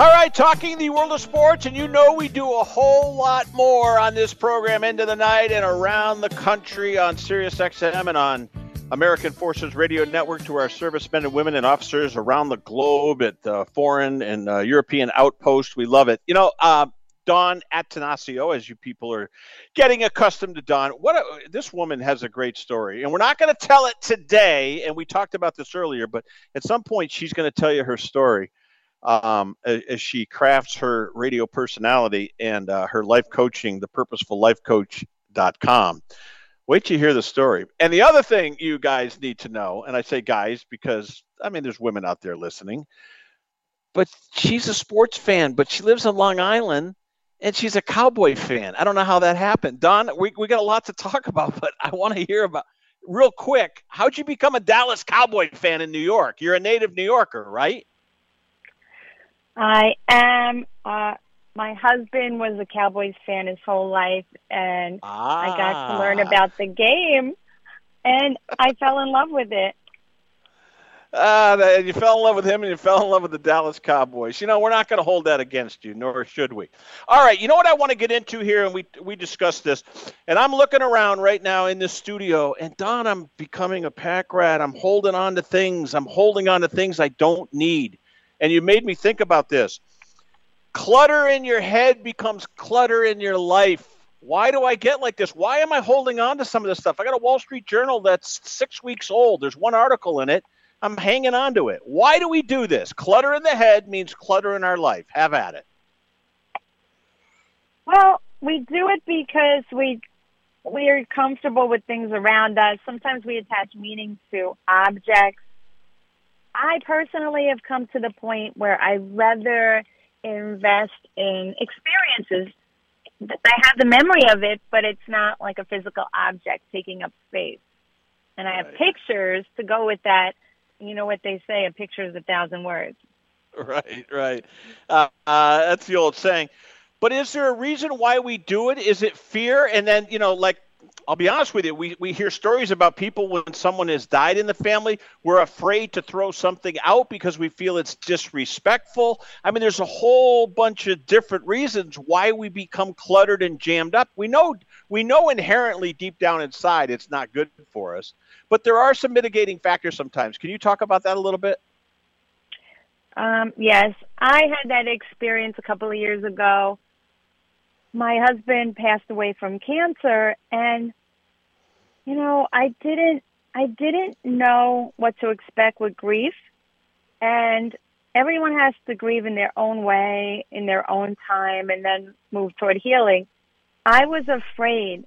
All right, talking the world of sports, and you know we do a whole lot more on this program into the night and around the country on SiriusXM and on American Forces Radio Network to our servicemen and women and officers around the globe at uh, foreign and uh, European outposts. We love it. You know, uh, Dawn Attanasio, as you people are getting accustomed to Dawn, what a, this woman has a great story, and we're not going to tell it today. And we talked about this earlier, but at some point she's going to tell you her story um, as she crafts her radio personality and uh, her life coaching, the purposefullifecoach.com. Wait till you hear the story. And the other thing you guys need to know, and I say guys because I mean there's women out there listening, but she's a sports fan, but she lives on Long Island and she's a cowboy fan. I don't know how that happened. Dawn, we, we got a lot to talk about, but I want to hear about real quick. How'd you become a Dallas Cowboy fan in New York? You're a native New Yorker, right? I am. Uh, my husband was a Cowboys fan his whole life, and ah. I got to learn ah. about the game, and I fell in love with it. Uh, you fell in love with him and you fell in love with the Dallas Cowboys. You know, we're not going to hold that against you, nor should we. All right, you know what I want to get into here, and we we discussed this, and I'm looking around right now in this studio, and Dawn, I'm becoming a pack rat. I'm holding on to things. I'm holding on to things I don't need. And you made me think about this. Clutter in your head becomes clutter in your life. Why do I get like this? Why am I holding on to some of this stuff? I got a Wall Street Journal that's six weeks old. There's one article in it. I'm hanging on to it. Why do we do this? Clutter in the head means clutter in our life. Have at it. Well, we do it because we we are comfortable with things around us. Sometimes we attach meaning to objects I personally have come to the point where I rather invest in experiences. I have the memory of it, but it's not like a physical object taking up space. And I have right. pictures to go with that. You know what they say: a picture is a thousand words. Right, right. Uh, uh, that's the old saying. But is there a reason why we do it? Is it fear? And then, you know, like I'll be honest with you. We, we hear stories about people when someone has died in the family, we're afraid to throw something out because we feel it's disrespectful. I mean, there's a whole bunch of different reasons why we become cluttered and jammed up. We know we know inherently deep down inside it's not good for us, but there are some mitigating factors sometimes. Can you talk about that a little bit? Um, yes, I had that experience a couple of years ago my husband passed away from cancer and you know i didn't i didn't know what to expect with grief. And everyone has to grieve in their own way in their own time and then move toward healing. I was afraid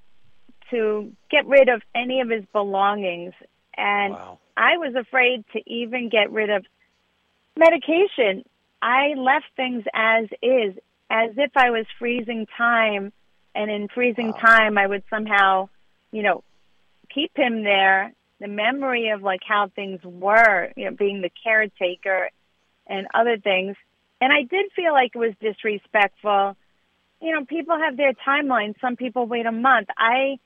to get rid of any of his belongings and wow. i was afraid to even get rid of medication. I left things as is as if I was freezing time, and in freezing wow. time, I would somehow, you know, keep him there. The memory of like how things were, you know, being the caretaker and other things. And I did feel like it was disrespectful. You know, people have their timelines. Some people wait a month. I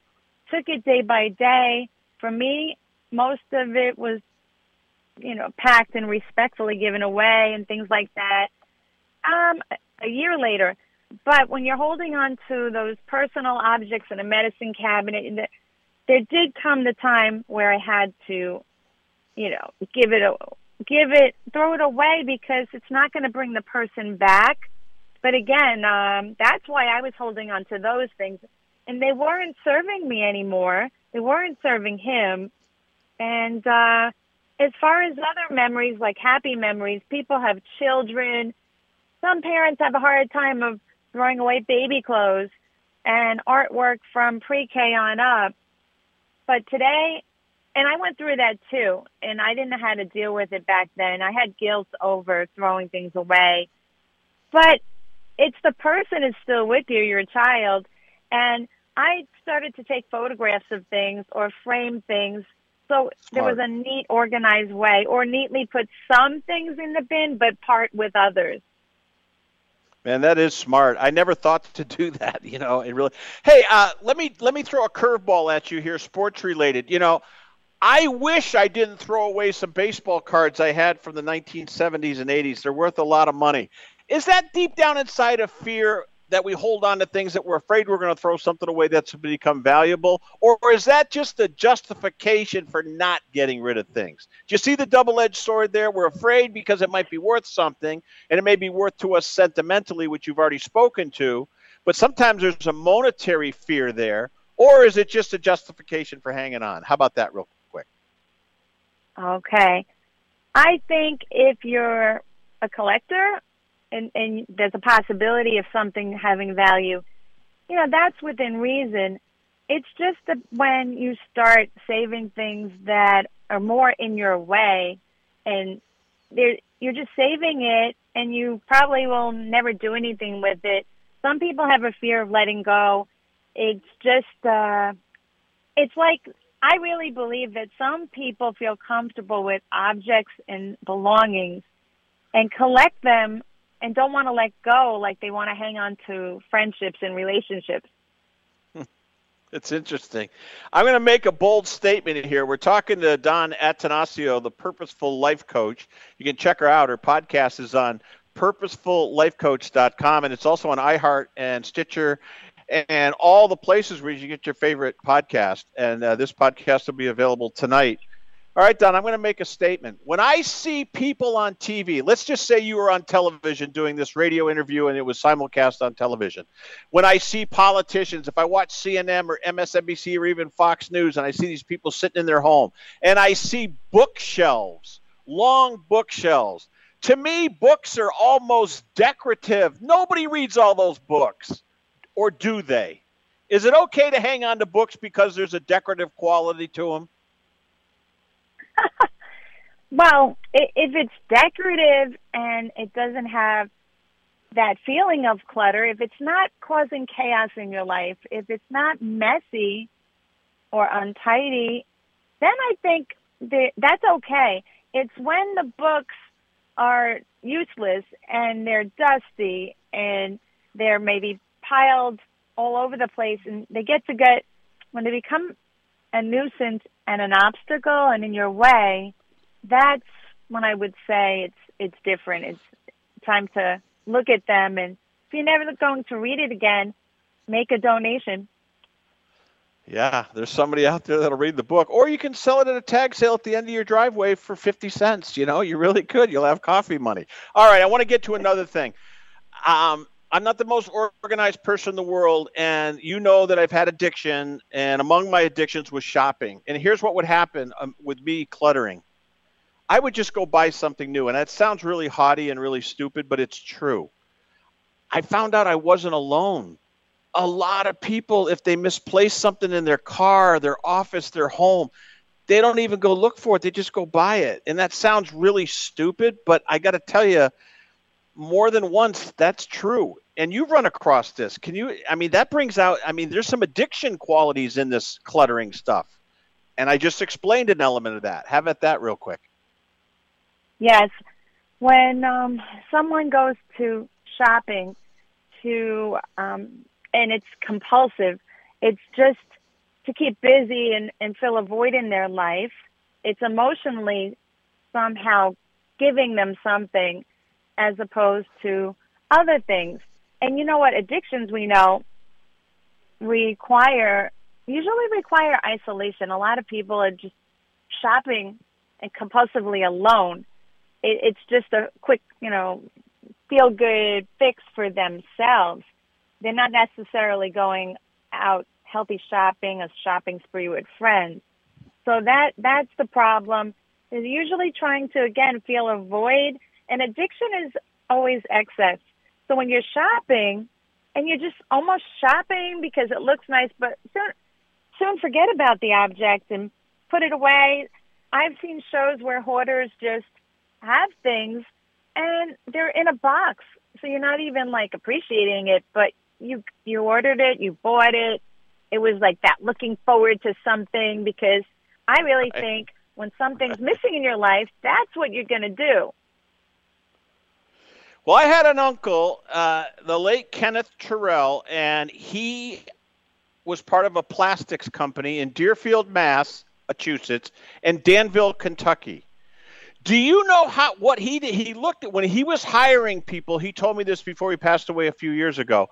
took it day by day. For me, most of it was, you know, packed and respectfully given away and things like that. Um, a year later. But when you're holding on to those personal objects in a medicine cabinet, there did come the time where I had to, you know, give it, a, give it, throw it away because it's not going to bring the person back. But again, um, that's why I was holding on to those things, and they weren't serving me anymore. They weren't serving him. And uh, as far as other memories, like happy memories, people have children some parents have a hard time of throwing away baby clothes and artwork from pre-K on up. But today, and I went through that too, and I didn't know how to deal with it back then. I had guilt over throwing things away. But it's the person is still with you, your child. And I started to take photographs of things or frame things. So there was a neat, organized way, or neatly put some things in the bin, but part with others. Man, that is smart. I never thought to do that, you know, and really Hey, uh, let me let me throw a curveball at you here, sports related. You know, I wish I didn't throw away some baseball cards I had from the 1970s and 80s. They're worth a lot of money. Is that deep down inside a fear that we hold on to things that we're afraid we're going to throw something away that's become valuable? Or, or is that just a justification for not getting rid of things? Do you see the double edged sword there? We're afraid because it might be worth something, and it may be worth to us sentimentally, which you've already spoken to, but sometimes there's a monetary fear there. Or is it just a justification for hanging on? How about that, real quick? Okay. I think if you're a collector and, and there's a possibility of something having value, you know, that's within reason. It's just that when you start saving things that are more in your way and you're just saving it and you probably will never do anything with it. Some people have a fear of letting go. It's just, uh, it's like, I really believe that some people feel comfortable with objects and belongings and collect them and don't want to let go like they want to hang on to friendships and relationships. It's interesting. I'm going to make a bold statement here. We're talking to Dawn Attanasio, the Purposeful Life Coach. You can check her out. Her podcast is on purposefullifecoach.com, and it's also on iHeart and Stitcher and all the places where you get your favorite podcast. And uh, this podcast will be available tonight all right, Dawn, I'm going to make a statement. When I see people on TV, let's just say you were on television doing this radio interview and it was simulcast on television. When I see politicians, if I watch CNN or MSNBC or even Fox News and I see these people sitting in their home and I see bookshelves, long bookshelves, to me, books are almost decorative. Nobody reads all those books, or do they? Is it okay to hang on to books because there's a decorative quality to them? well, if it's decorative and it doesn't have that feeling of clutter, if it's not causing chaos in your life, if it's not messy or untidy, then I think that that's okay. It's when the books are useless and they're dusty and they're maybe piled all over the place and they get to get when they become a nuisance and an obstacle and in your way, that's when I would say it's it's different. It's time to look at them and if you're never going to read it again, make a donation. Yeah, there's somebody out there that'll read the book, or you can sell it at a tag sale at the end of your driveway for 50 cents. You know, you really could. You'll have coffee money. All right, I want to get to another thing. Um, I'm not the most organized person in the world, and you know that I've had addiction, and among my addictions was shopping. And here's what would happen um, with me cluttering I would just go buy something new. And that sounds really haughty and really stupid, but it's true. I found out I wasn't alone. A lot of people, if they misplace something in their car, their office, their home, they don't even go look for it. They just go buy it. And that sounds really stupid, but I got to tell you, more than once that's true. And you've run across this. Can you i mean that brings out i mean there's some addiction qualities in this cluttering stuff. And i just explained an element of that. Have at that real quick? Yes. When um, someone goes to shopping to um, and it's compulsive it's just to keep busy and, and fill a void in their life it's emotionally somehow giving them something as opposed to other things. And you know what? Addictions, we know, require, usually require isolation. A lot of people are just shopping and compulsively alone. It, it's just a quick, you know, feel good fix for themselves. They're not necessarily going out healthy shopping, a shopping spree with friends. So that that's the problem. Is usually trying to again feel a void and addiction is always excess. So when you're shopping and you're just almost shopping because it looks nice, but soon, soon forget about the object and put it away. I've seen shows where hoarders just have things and they're in a box. So you're not even like appreciating it, but you, you ordered it, you bought it. It was like that looking forward to something because I really think when something's missing in your life, that's what you're going to do. Well, I had an uncle, uh, the late Kenneth Terrell, and he was part of a plastics company in Deerfield, Massachusetts, and Danville, Kentucky. Do you know how what he did? He looked at when he was hiring people. He told me this before he passed away a few years ago,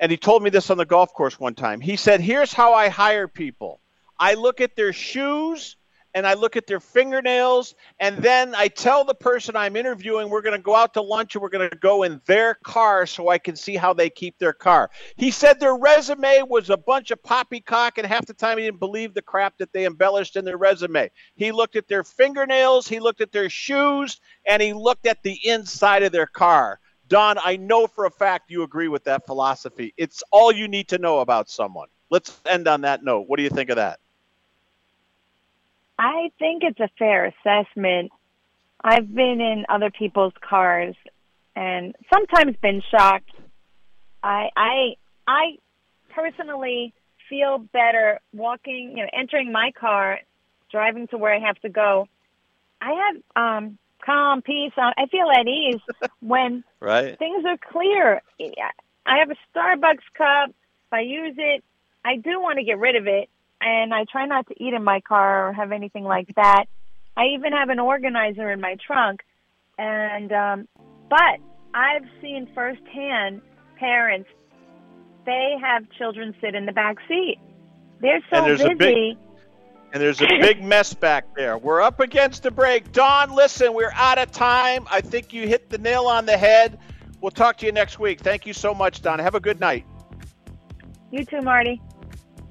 and he told me this on the golf course one time. He said, "Here's how I hire people. I look at their shoes." And I look at their fingernails, and then I tell the person I'm interviewing we're going to go out to lunch and we're going to go in their car so I can see how they keep their car. He said their resume was a bunch of poppycock, and half the time he didn't believe the crap that they embellished in their resume. He looked at their fingernails, he looked at their shoes, and he looked at the inside of their car. Dawn, I know for a fact you agree with that philosophy. It's all you need to know about someone. Let's end on that note. What do you think of that? I think it's a fair assessment. I've been in other people's cars and sometimes been shocked. I I I personally feel better walking, you know, entering my car, driving to where I have to go. I have um calm, peace. I feel at ease when right. things are clear. I have a Starbucks cup. If I use it, I do want to get rid of it and I try not to eat in my car or have anything like that. I even have an organizer in my trunk, and um, but I've seen firsthand parents they have children sit in the back seat. They're so busy. Big, and there's a big mess back there. We're up against the break. Dawn, listen, we're out of time. I think you hit the nail on the head. We'll talk to you next week. Thank you so much, Dawn. Have a good night. You too, Marty.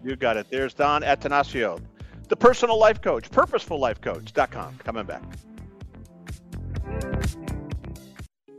You got it. There's Dawn Attanasio, the personal life coach, purposefullifecoach.com. Coming back.